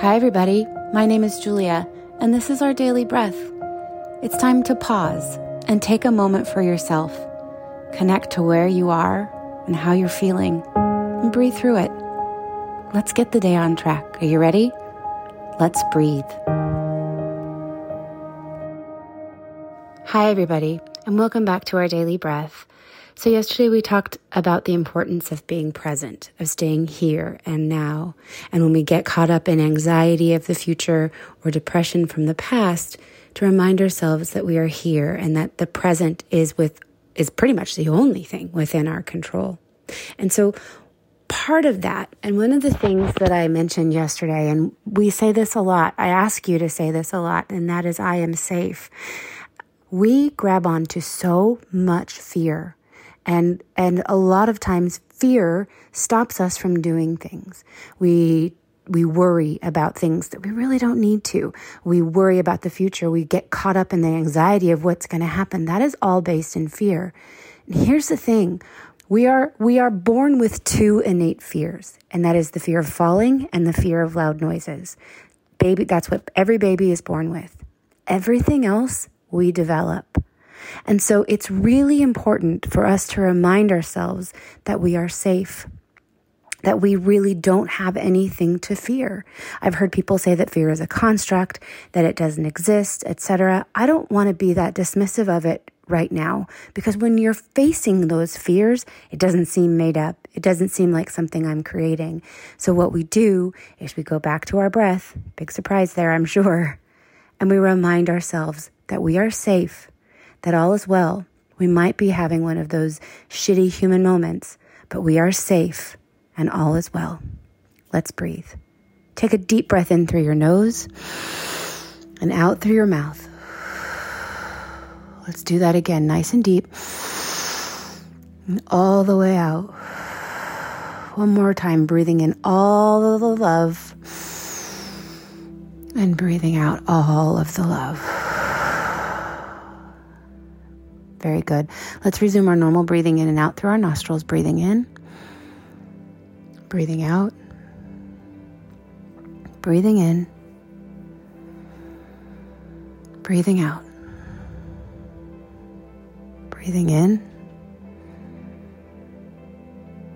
Hi, everybody. My name is Julia, and this is our daily breath. It's time to pause and take a moment for yourself. Connect to where you are and how you're feeling, and breathe through it. Let's get the day on track. Are you ready? Let's breathe. Hi, everybody, and welcome back to our daily breath. So, yesterday we talked about the importance of being present, of staying here and now. And when we get caught up in anxiety of the future or depression from the past, to remind ourselves that we are here and that the present is with is pretty much the only thing within our control. And so part of that, and one of the things that I mentioned yesterday, and we say this a lot, I ask you to say this a lot, and that is I am safe. We grab on to so much fear and, and a lot of times fear stops us from doing things. We we worry about things that we really don't need to. We worry about the future. We get caught up in the anxiety of what's going to happen. That is all based in fear. And here's the thing. We are, we are born with two innate fears, and that is the fear of falling and the fear of loud noises. Baby, that's what every baby is born with. Everything else we develop. And so it's really important for us to remind ourselves that we are safe, that we really don't have anything to fear. I've heard people say that fear is a construct, that it doesn't exist, etc. I don't want to be that dismissive of it right now because when you're facing those fears, it doesn't seem made up. It doesn't seem like something I'm creating. So what we do is we go back to our breath. Big surprise there, I'm sure. And we remind ourselves that we are safe that all is well. We might be having one of those shitty human moments, but we are safe and all is well. Let's breathe. Take a deep breath in through your nose and out through your mouth. Let's do that again, nice and deep. And all the way out. One more time, breathing in all of the love and breathing out all of the love. Very good. Let's resume our normal breathing in and out through our nostrils. Breathing in, breathing out, breathing in, breathing out, breathing in,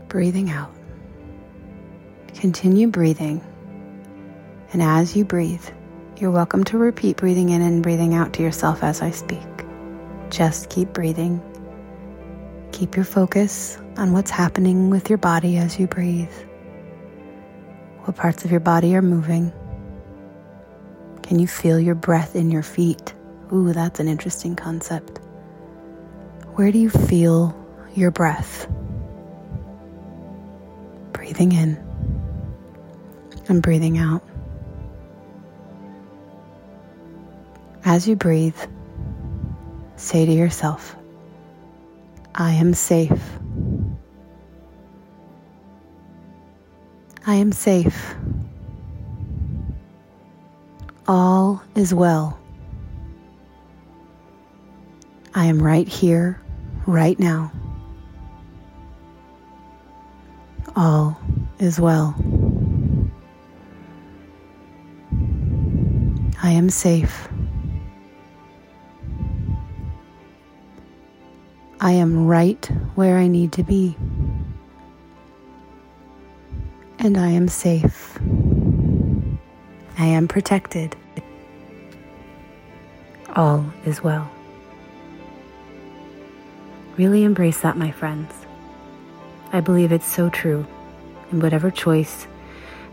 breathing out. Continue breathing. And as you breathe, you're welcome to repeat breathing in and breathing out to yourself as I speak. Just keep breathing. Keep your focus on what's happening with your body as you breathe. What parts of your body are moving? Can you feel your breath in your feet? Ooh, that's an interesting concept. Where do you feel your breath? Breathing in and breathing out. As you breathe, Say to yourself, I am safe. I am safe. All is well. I am right here, right now. All is well. I am safe. I am right where I need to be. And I am safe. I am protected. All is well. Really embrace that, my friends. I believe it's so true in whatever choice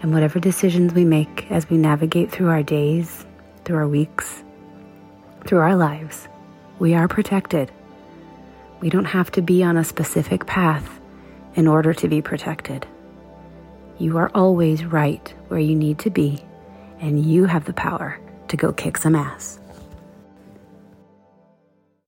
and whatever decisions we make as we navigate through our days, through our weeks, through our lives. We are protected we don't have to be on a specific path in order to be protected. You are always right where you need to be, and you have the power to go kick some ass.